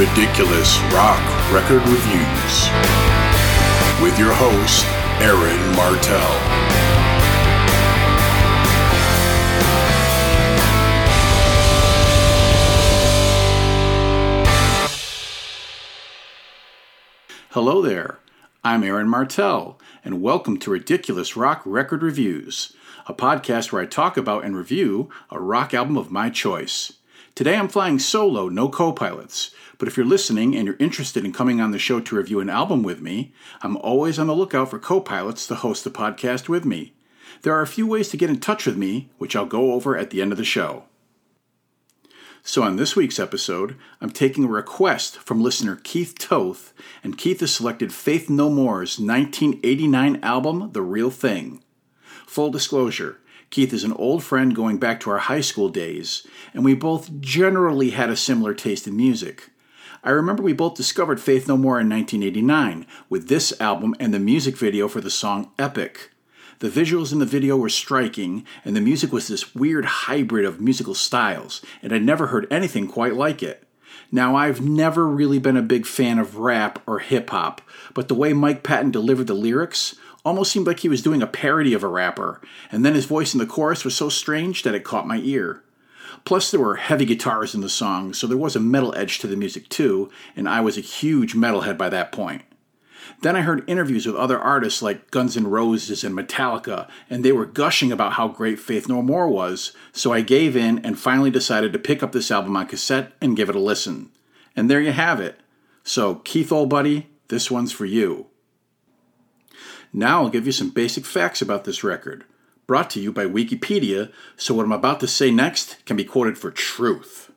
Ridiculous Rock Record Reviews with your host, Aaron Martell. Hello there. I'm Aaron Martell, and welcome to Ridiculous Rock Record Reviews, a podcast where I talk about and review a rock album of my choice. Today I'm flying solo, no co pilots, but if you're listening and you're interested in coming on the show to review an album with me, I'm always on the lookout for co pilots to host the podcast with me. There are a few ways to get in touch with me, which I'll go over at the end of the show. So, on this week's episode, I'm taking a request from listener Keith Toth, and Keith has selected Faith No More's 1989 album, The Real Thing. Full disclosure Keith is an old friend going back to our high school days, and we both generally had a similar taste in music. I remember we both discovered Faith No More in 1989 with this album and the music video for the song Epic. The visuals in the video were striking, and the music was this weird hybrid of musical styles, and I'd never heard anything quite like it. Now, I've never really been a big fan of rap or hip hop, but the way Mike Patton delivered the lyrics almost seemed like he was doing a parody of a rapper, and then his voice in the chorus was so strange that it caught my ear. Plus, there were heavy guitars in the song, so there was a metal edge to the music too, and I was a huge metalhead by that point. Then I heard interviews with other artists like Guns N' Roses and Metallica, and they were gushing about how great Faith No More was, so I gave in and finally decided to pick up this album on cassette and give it a listen. And there you have it. So, Keith, old buddy, this one's for you. Now I'll give you some basic facts about this record, brought to you by Wikipedia, so what I'm about to say next can be quoted for truth.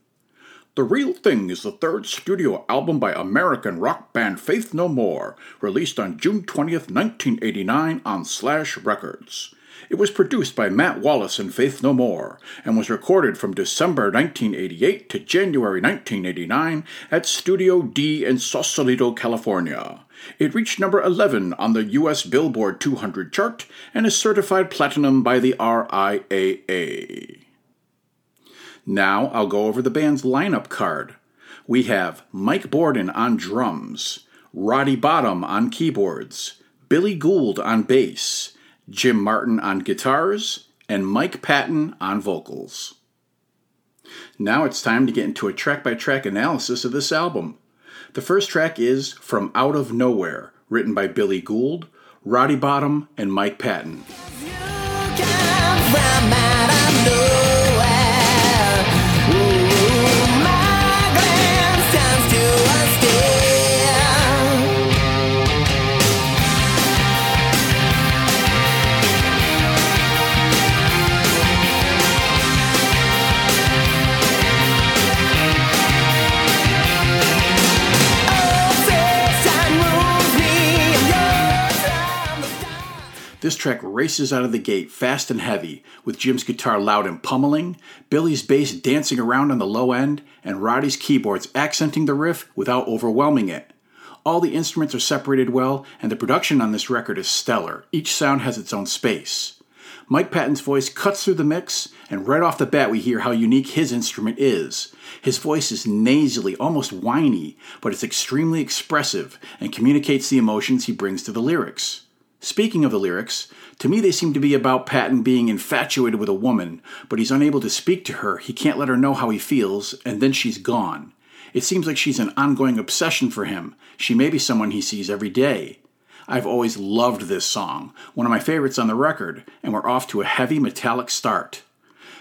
The Real Thing is the third studio album by American rock band Faith No More, released on June 20th, 1989 on Slash Records. It was produced by Matt Wallace and Faith No More and was recorded from December 1988 to January 1989 at Studio D in Sausalito, California. It reached number 11 on the US Billboard 200 chart and is certified platinum by the RIAA. Now I'll go over the band's lineup card. We have Mike Bordin on drums, Roddy Bottum on keyboards, Billy Gould on bass, Jim Martin on guitars, and Mike Patton on vocals. Now it's time to get into a track by track analysis of this album. The first track is From Out of Nowhere, written by Billy Gould, Roddy Bottum, and Mike Patton. Track races out of the gate fast and heavy, with Jim's guitar loud and pummeling, Billy's bass dancing around on the low end, and Roddy's keyboards accenting the riff without overwhelming it. All the instruments are separated well, and the production on this record is stellar. Each sound has its own space. Mike Patton's voice cuts through the mix, and right off the bat, we hear how unique his instrument is. His voice is nasally, almost whiny, but it's extremely expressive and communicates the emotions he brings to the lyrics. Speaking of the lyrics, to me they seem to be about Patton being infatuated with a woman, but he's unable to speak to her, he can't let her know how he feels, and then she's gone. It seems like she's an ongoing obsession for him. She may be someone he sees every day. I've always loved this song, one of my favorites on the record, and we're off to a heavy metallic start.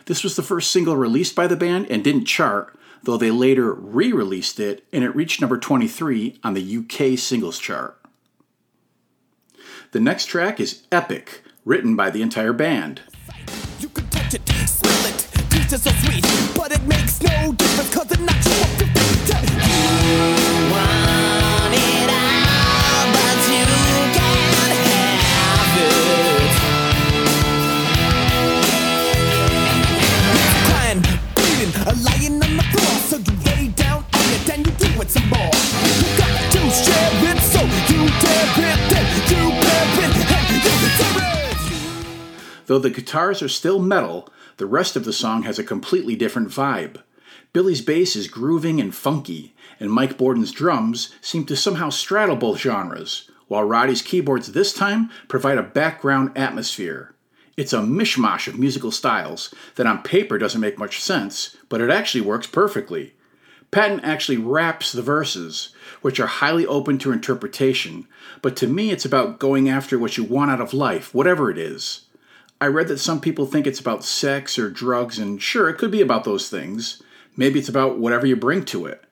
This was the first single released by the band and didn't chart, though they later re released it and it reached number 23 on the UK singles chart. The next track is Epic, written by the entire band. Sweet, but it makes no difference cause Though the guitars are still metal, the rest of the song has a completely different vibe. Billy's bass is grooving and funky, and Mike Bordin's drums seem to somehow straddle both genres, while Roddy's keyboards this time provide a background atmosphere. It's a mishmash of musical styles that on paper doesn't make much sense, but it actually works perfectly. Patton actually raps the verses, which are highly open to interpretation, but to me it's about going after what you want out of life, whatever it is. I read that some people think it's about sex or drugs, and sure, it could be about those things. Maybe it's about whatever you bring to it.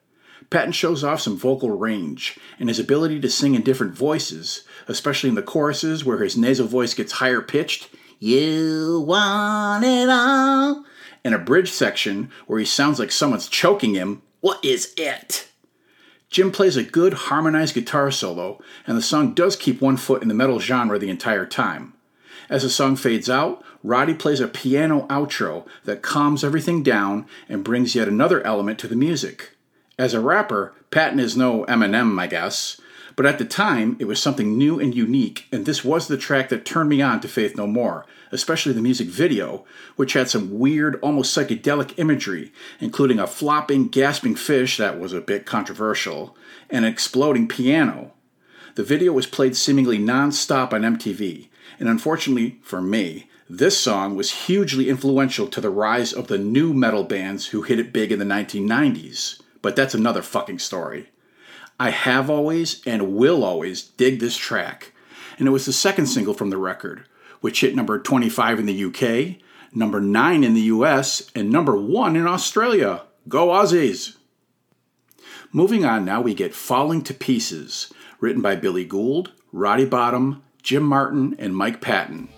Patton shows off some vocal range and his ability to sing in different voices, especially in the choruses where his nasal voice gets higher pitched. You want it all. And a bridge section where he sounds like someone's choking him. What is it? Jim plays a good harmonized guitar solo, and the song does keep one foot in the metal genre the entire time. As the song fades out, Roddy plays a piano outro that calms everything down and brings yet another element to the music. As a rapper, Patton is no Eminem, I guess, but at the time it was something new and unique, and this was the track that turned me on to Faith No More, especially the music video, which had some weird, almost psychedelic imagery, including a flopping, gasping fish that was a bit controversial, and an exploding piano. The video was played seemingly non stop on MTV, and unfortunately for me, this song was hugely influential to the rise of the nu metal bands who hit it big in the 1990s. But that's another fucking story. I have always and will always dig this track, and it was the second single from the record, which hit number 25 in the UK, number 9 in the US, and number 1 in Australia. Go Aussies! Moving on now, we get Falling to Pieces, written by Billy Gould, Roddy Bottum, Jim Martin, and Mike Patton.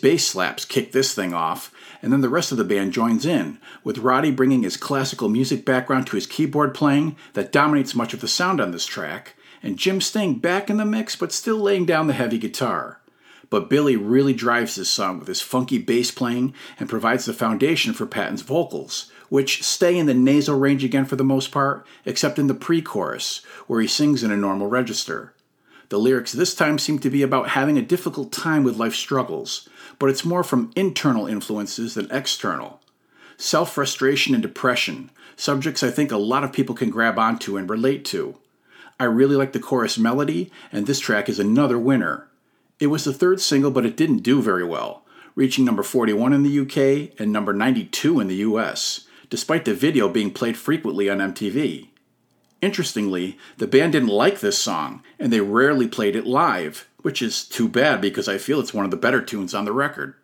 Bass slaps kick this thing off, and then the rest of the band joins in, with Roddy bringing his classical music background to his keyboard playing that dominates much of the sound on this track, and Jim staying back in the mix but still laying down the heavy guitar. But Billy really drives this song with his funky bass playing and provides the foundation for Patton's vocals, which stay in the nasal range again for the most part, except in the pre chorus, where he sings in a normal register. The lyrics this time seem to be about having a difficult time with life struggles, but it's more from internal influences than external. Self frustration and depression, subjects I think a lot of people can grab onto and relate to. I really like the chorus melody, and this track is another winner. It was the third single, but it didn't do very well, reaching number 41 in the UK and number 92 in the US, despite the video being played frequently on MTV. Interestingly, the band didn't like this song, and they rarely played it live, which is too bad because I feel it's one of the better tunes on the record.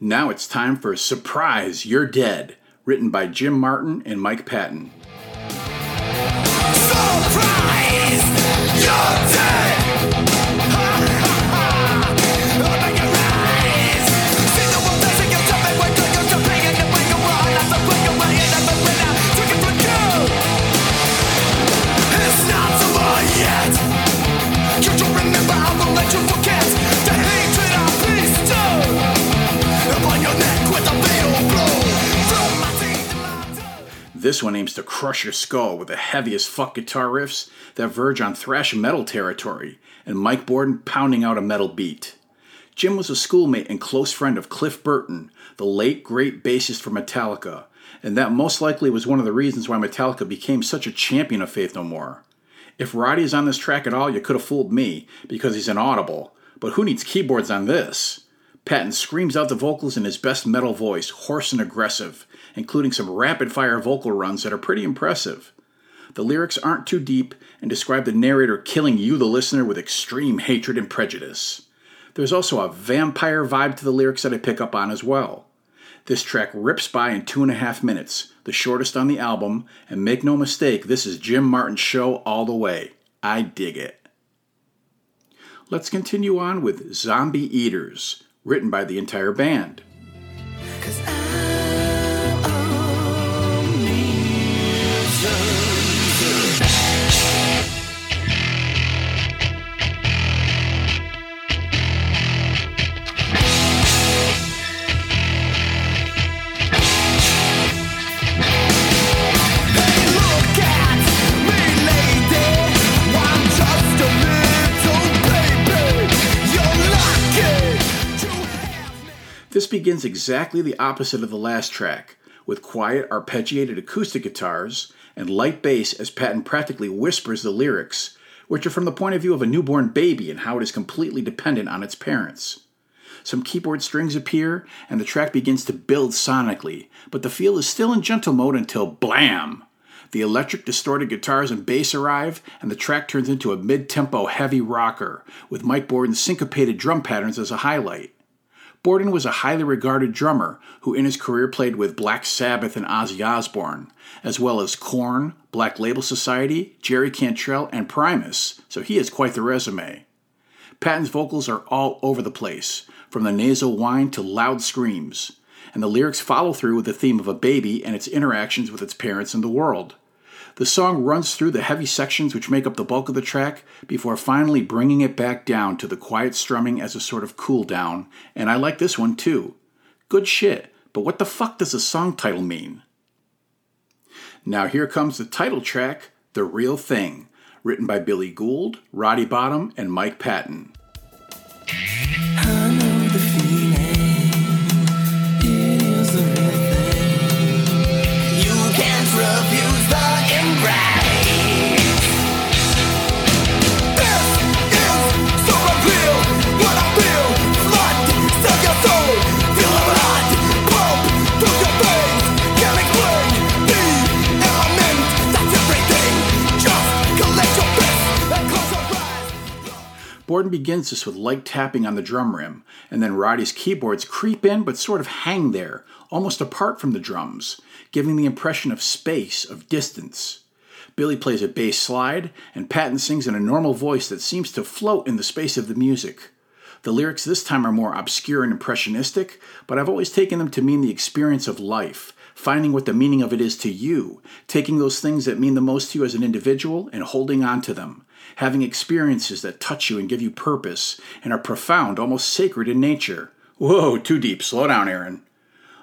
Now it's time for Surprise, You're Dead, written by Jim Martin and Mike Patton. Surprise, This one aims to crush your skull with the heaviest fuck guitar riffs that verge on thrash metal territory, and Mike Bordin pounding out a metal beat. Jim was a schoolmate and close friend of Cliff Burton, the late great bassist for Metallica, and that most likely was one of the reasons why Metallica became such a champion of Faith No More. If Roddy is on this track at all, you could have fooled me, because he's inaudible, but who needs keyboards on this? Patton screams out the vocals in his best metal voice, hoarse and aggressive, including some rapid fire vocal runs that are pretty impressive. The lyrics aren't too deep and describe the narrator killing you, the listener, with extreme hatred and prejudice. There's also a vampire vibe to the lyrics that I pick up on as well. This track rips by in two and a half minutes, the shortest on the album, and make no mistake, this is Jim Martin's show all the way. I dig it. Let's continue on with Zombie Eaters, written by the entire band. Begins exactly the opposite of the last track, with quiet arpeggiated acoustic guitars and light bass as Patton practically whispers the lyrics, which are from the point of view of a newborn baby and how it is completely dependent on its parents. Some keyboard strings appear, and the track begins to build sonically, but the feel is still in gentle mode until blam! The electric distorted guitars and bass arrive, and the track turns into a mid tempo heavy rocker, with Mike Bordin's syncopated drum patterns as a highlight. Bordin was a highly regarded drummer who in his career played with Black Sabbath and Ozzy Osbourne, as well as Korn, Black Label Society, Jerry Cantrell, and Primus, so he has quite the resume. Patton's vocals are all over the place, from the nasal whine to loud screams, and the lyrics follow through with the theme of a baby and its interactions with its parents and the world. The song runs through the heavy sections which make up the bulk of the track before finally bringing it back down to the quiet strumming as a sort of cool down, and I like this one too. Good shit, but what the fuck does the song title mean? Now here comes the title track, The Real Thing, written by Billy Gould, Roddy Bottum, and Mike Patton. Begins this with light tapping on the drum rim, and then Roddy's keyboards creep in but sort of hang there, almost apart from the drums, giving the impression of space, of distance. Billy plays a bass slide, and Patton sings in a normal voice that seems to float in the space of the music. The lyrics this time are more obscure and impressionistic, but I've always taken them to mean the experience of life, finding what the meaning of it is to you, taking those things that mean the most to you as an individual and holding on to them, having experiences that touch you and give you purpose and are profound, almost sacred in nature. Whoa, too deep. Slow down, Aaron.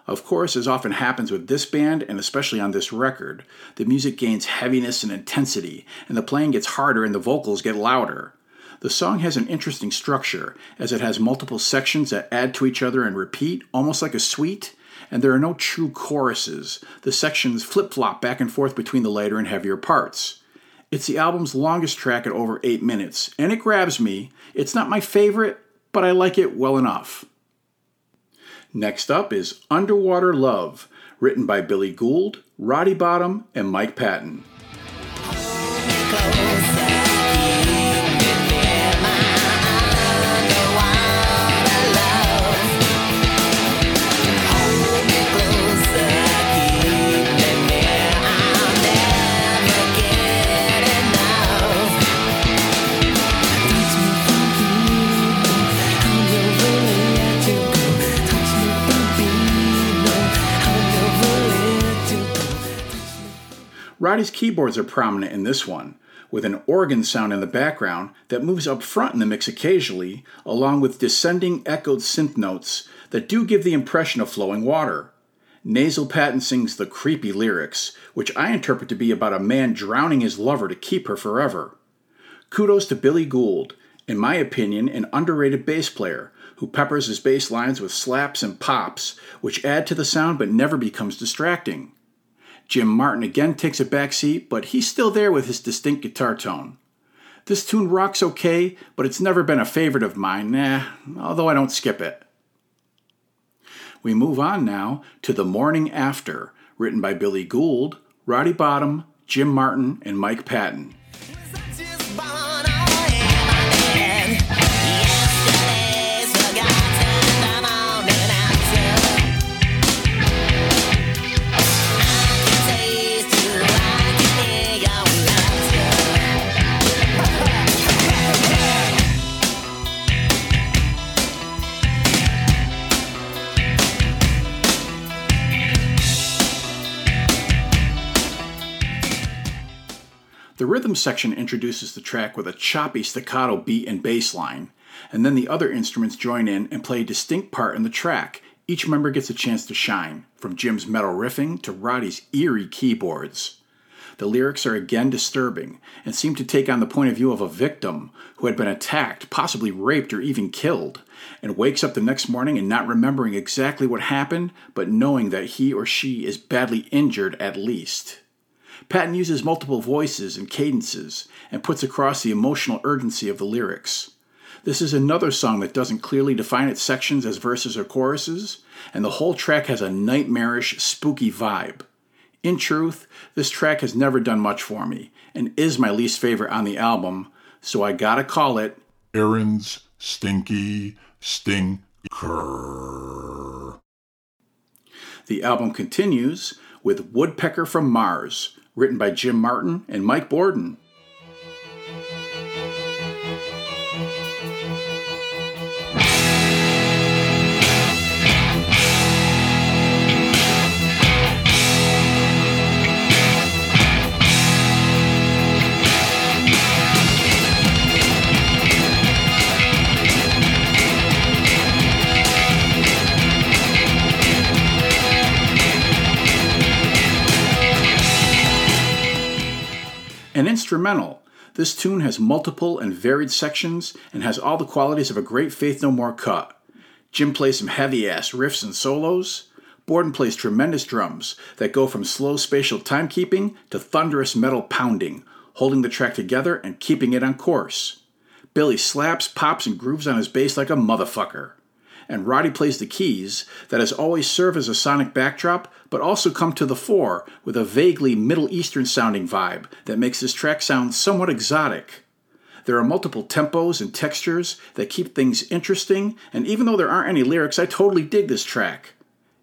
Of course, as often happens with this band, and especially on this record, the music gains heaviness and intensity, and the playing gets harder and the vocals get louder. The song has an interesting structure, as it has multiple sections that add to each other and repeat, almost like a suite, and there are no true choruses. The sections flip flop back and forth between the lighter and heavier parts. It's the album's longest track at over 8 minutes, and it grabs me. It's not my favorite, but I like it well enough. Next up is Underwater Love, written by Billy Gould, Roddy Bottum, and Mike Patton. Roddy's keyboards are prominent in this one, with an organ sound in the background that moves up front in the mix occasionally, along with descending echoed synth notes that do give the impression of flowing water. Nasal Patton sings the creepy lyrics, which I interpret to be about a man drowning his lover to keep her forever. Kudos to Billy Gould, in my opinion, an underrated bass player who peppers his bass lines with slaps and pops, which add to the sound but never becomes distracting. Jim Martin again takes a back seat, but he's still there with his distinct guitar tone. This tune rocks okay, but it's never been a favorite of mine, nah, although I don't skip it. We move on now to The Morning After, written by Billy Gould, Roddy Bottum, Jim Martin, and Mike Patton. The rhythm section introduces the track with a choppy staccato beat and bass line, and then the other instruments join in and play a distinct part in the track. Each member gets a chance to shine, from Jim's metal riffing to Roddy's eerie keyboards. the lyrics are again disturbing and seem to take on the point of view of a victim who had been attacked, possibly raped, or even killed, and wakes up the next morning and not remembering exactly what happened, but knowing that he or she is badly injured at least. Patton uses multiple voices and cadences and puts across the emotional urgency of the lyrics. This is another song that doesn't clearly define its sections as verses or choruses, and the whole track has a nightmarish, spooky vibe. In truth, this track has never done much for me and is my least favorite on the album, so I gotta call it Aaron's Stinky Stinker. The album continues with Woodpecker from Mars, written by Jim Martin and Mike Bordin. An instrumental, this tune has multiple and varied sections and has all the qualities of a great Faith No More cut. Jim plays some heavy ass riffs and solos. Bordin plays tremendous drums that go from slow spatial timekeeping to thunderous metal pounding, holding the track together and keeping it on course. Billy slaps, pops, and grooves on his bass like a motherfucker and Roddy plays the keys that has always served as a sonic backdrop, but also come to the fore with a vaguely Middle Eastern sounding vibe that makes this track sound somewhat exotic. There are multiple tempos and textures that keep things interesting, and even though there aren't any lyrics, I totally dig this track.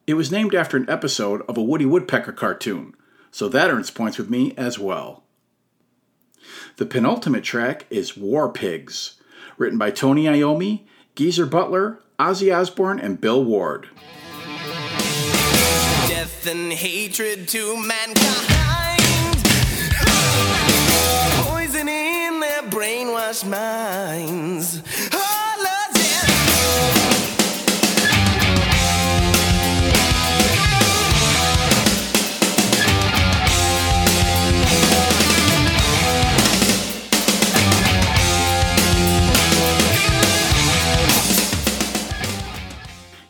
It was named after an episode of a Woody Woodpecker cartoon, so that earns points with me as well. The penultimate track is War Pigs, written by Tony Iommi, Geezer Butler, Ozzy Osbourne, and Bill Ward. Death and hatred to mankind. Poison in their brainwashed minds.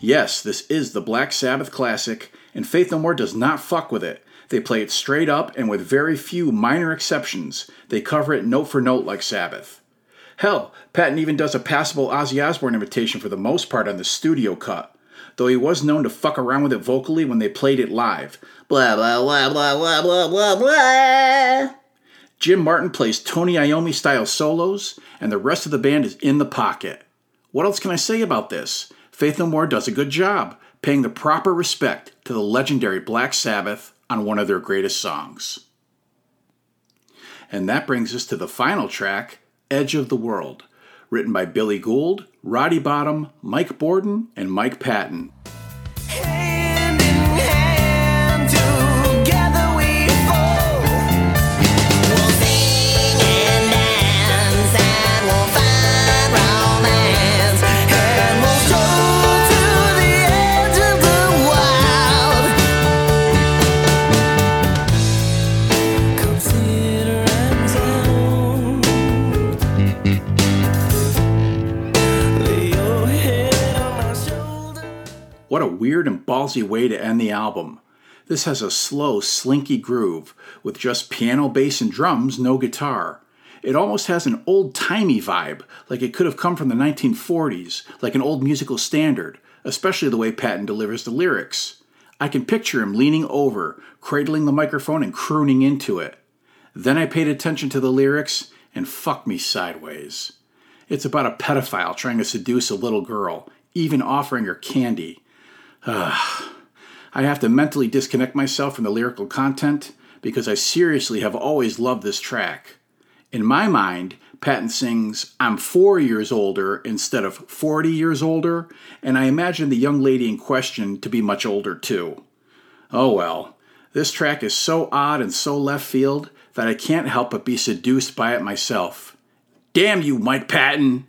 Yes, this is the Black Sabbath classic, and Faith No More does not fuck with it. They play it straight up, and with very few minor exceptions, they cover it note for note like Sabbath. Hell, Patton even does a passable Ozzy Osbourne imitation for the most part on the studio cut, though he was known to fuck around with it vocally when they played it live. Blah blah blah blah blah blah blah blah. Jim Martin plays Tony Iommi style solos, and the rest of the band is in the pocket. What else can I say about this? Faith No More does a good job paying the proper respect to the legendary Black Sabbath on one of their greatest songs. And that brings us to the final track, Edge of the World, written by Billy Gould, Roddy Bottum, Mike Bordin, and Mike Patton. Ballsy way to end the album. This has a slow, slinky groove with just piano, bass, and drums, no guitar. It almost has an old timey vibe, like it could have come from the 1940s, like an old musical standard, especially the way Patton delivers the lyrics. I can picture him leaning over, cradling the microphone, and crooning into it. Then I paid attention to the lyrics, and fuck me sideways. It's about a pedophile trying to seduce a little girl, even offering her candy. Ah, I have to mentally disconnect myself from the lyrical content because I seriously have always loved this track. In my mind, Patton sings, I'm four years older instead of 40 years older, and I imagine the young lady in question to be much older too. Oh well, this track is so odd and so left field that I can't help but be seduced by it myself. Damn you, Mike Patton!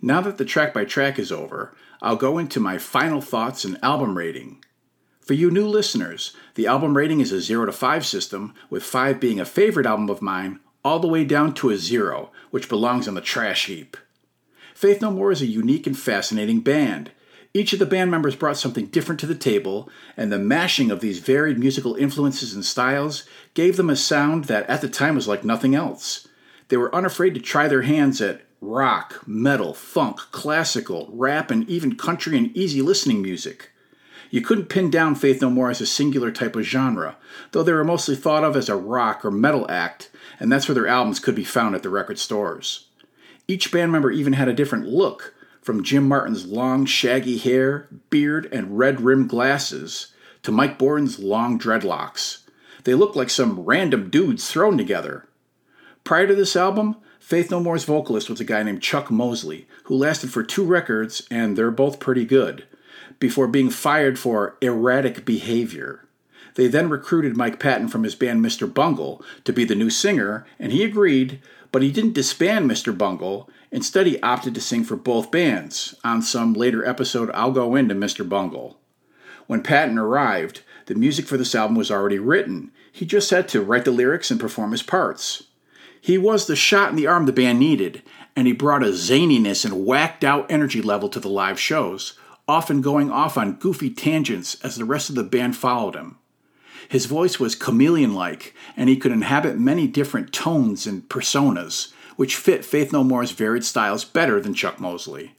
Now that the track by track is over, I'll go into my final thoughts and album rating. For you new listeners, the album rating is a 0 to 5 system, with 5 being a favorite album of mine, all the way down to a 0, which belongs on the trash heap. Faith No More is a unique and fascinating band. Each of the band members brought something different to the table, and the mashing of these varied musical influences and styles gave them a sound that at the time was like nothing else. They were unafraid to try their hands at rock, metal, funk, classical, rap, and even country and easy listening music. You couldn't pin down Faith No More as a singular type of genre, though they were mostly thought of as a rock or metal act, and that's where their albums could be found at the record stores. Each band member even had a different look, from Jim Martin's long, shaggy hair, beard, and red rimmed glasses to Mike Bordin's long dreadlocks. They looked like some random dudes thrown together. Prior to this album, Faith No More's vocalist was a guy named Chuck Mosley, who lasted for two records, and they're both pretty good before being fired for erratic behavior. They then recruited Mike Patton from his band Mr. Bungle to be the new singer, and he agreed, but he didn't disband Mr. Bungle. Instead, he opted to sing for both bands. On some later episode, I'll go into Mr. Bungle. When Patton arrived, the music for this album was already written. He just had to write the lyrics and perform his parts. He was the shot in the arm the band needed, and he brought a zaniness and whacked out energy level to the live shows, often going off on goofy tangents as the rest of the band followed him. His voice was chameleon like, and he could inhabit many different tones and personas, which fit Faith No More's varied styles better than Chuck Mosley.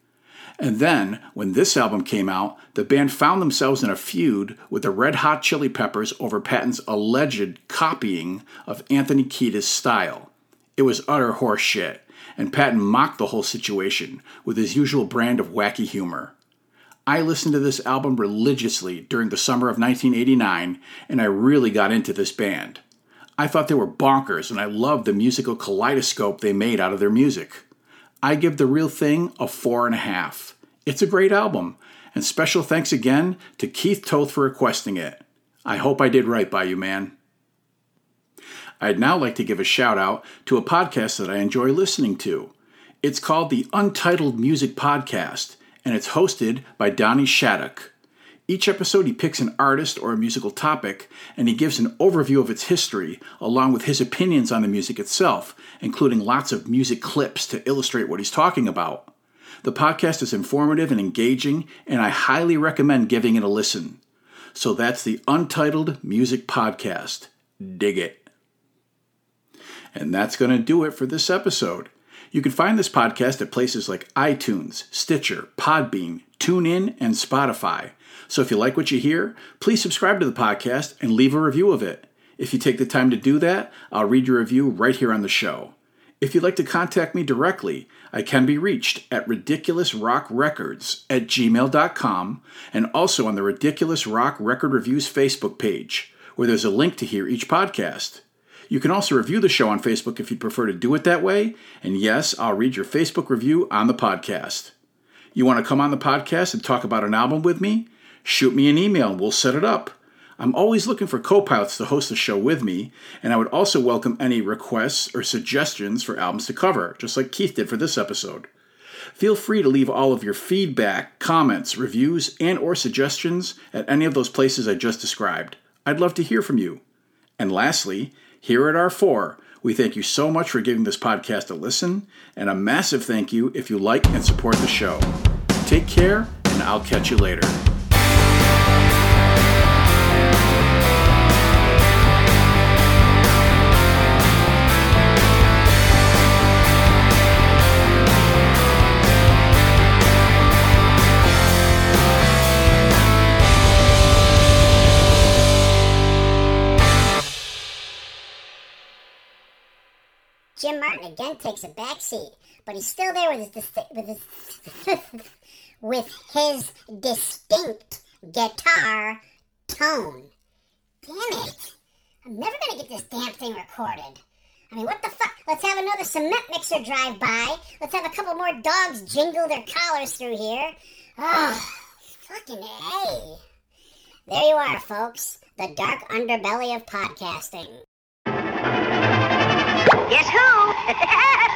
And then, when this album came out, the band found themselves in a feud with the Red Hot Chili Peppers over Patton's alleged copying of Anthony Kiedis' style. It was utter horseshit, and Patton mocked the whole situation with his usual brand of wacky humor. I listened to this album religiously during the summer of 1989, and I really got into this band. I thought they were bonkers, and I loved the musical kaleidoscope they made out of their music. I give The Real Thing a four and a half. It's a great album, and special thanks again to Keith Toth for requesting it. I hope I did right by you, man. I'd now like to give a shout out to a podcast that I enjoy listening to. It's called the Untitled Music Podcast and it's hosted by Donnie Shattuck. Each episode, he picks an artist or a musical topic, and he gives an overview of its history, along with his opinions on the music itself, including lots of music clips to illustrate what he's talking about. The podcast is informative and engaging, and I highly recommend giving it a listen. So that's the Untitled Music Podcast. Dig it. And that's going to do it for this episode. You can find this podcast at places like iTunes, Stitcher, Podbean, TuneIn, and Spotify. So if you like what you hear, please subscribe to the podcast and leave a review of it. If you take the time to do that, I'll read your review right here on the show. If you'd like to contact me directly, I can be reached at ridiculousrockrecords at gmail.com and also on the Ridiculous Rock Record Reviews Facebook page, where there's a link to hear each podcast. You can also review the show on Facebook if you'd prefer to do it that way. And yes, I'll read your Facebook review on the podcast. You want to come on the podcast and talk about an album with me? Shoot me an email and we'll set it up. I'm always looking for co pilots to host the show with me, and I would also welcome any requests or suggestions for albums to cover, just like Keith did for this episode. Feel free to leave all of your feedback, comments, reviews, and or suggestions at any of those places I just described. I'd love to hear from you. And lastly, here at R4, we thank you so much for giving this podcast a listen, and a massive thank you if you like and support the show. Take care, and I'll catch you later. Again takes a back seat, but he's still there with his with his with his distinct guitar tone. Damn it! I'm never gonna get this damn thing recorded. I mean, what the fuck? Let's have another cement mixer drive by. Let's have a couple more dogs jingle their collars through here. Oh, fucking A. There you are, folks. The dark underbelly of podcasting. Guess who?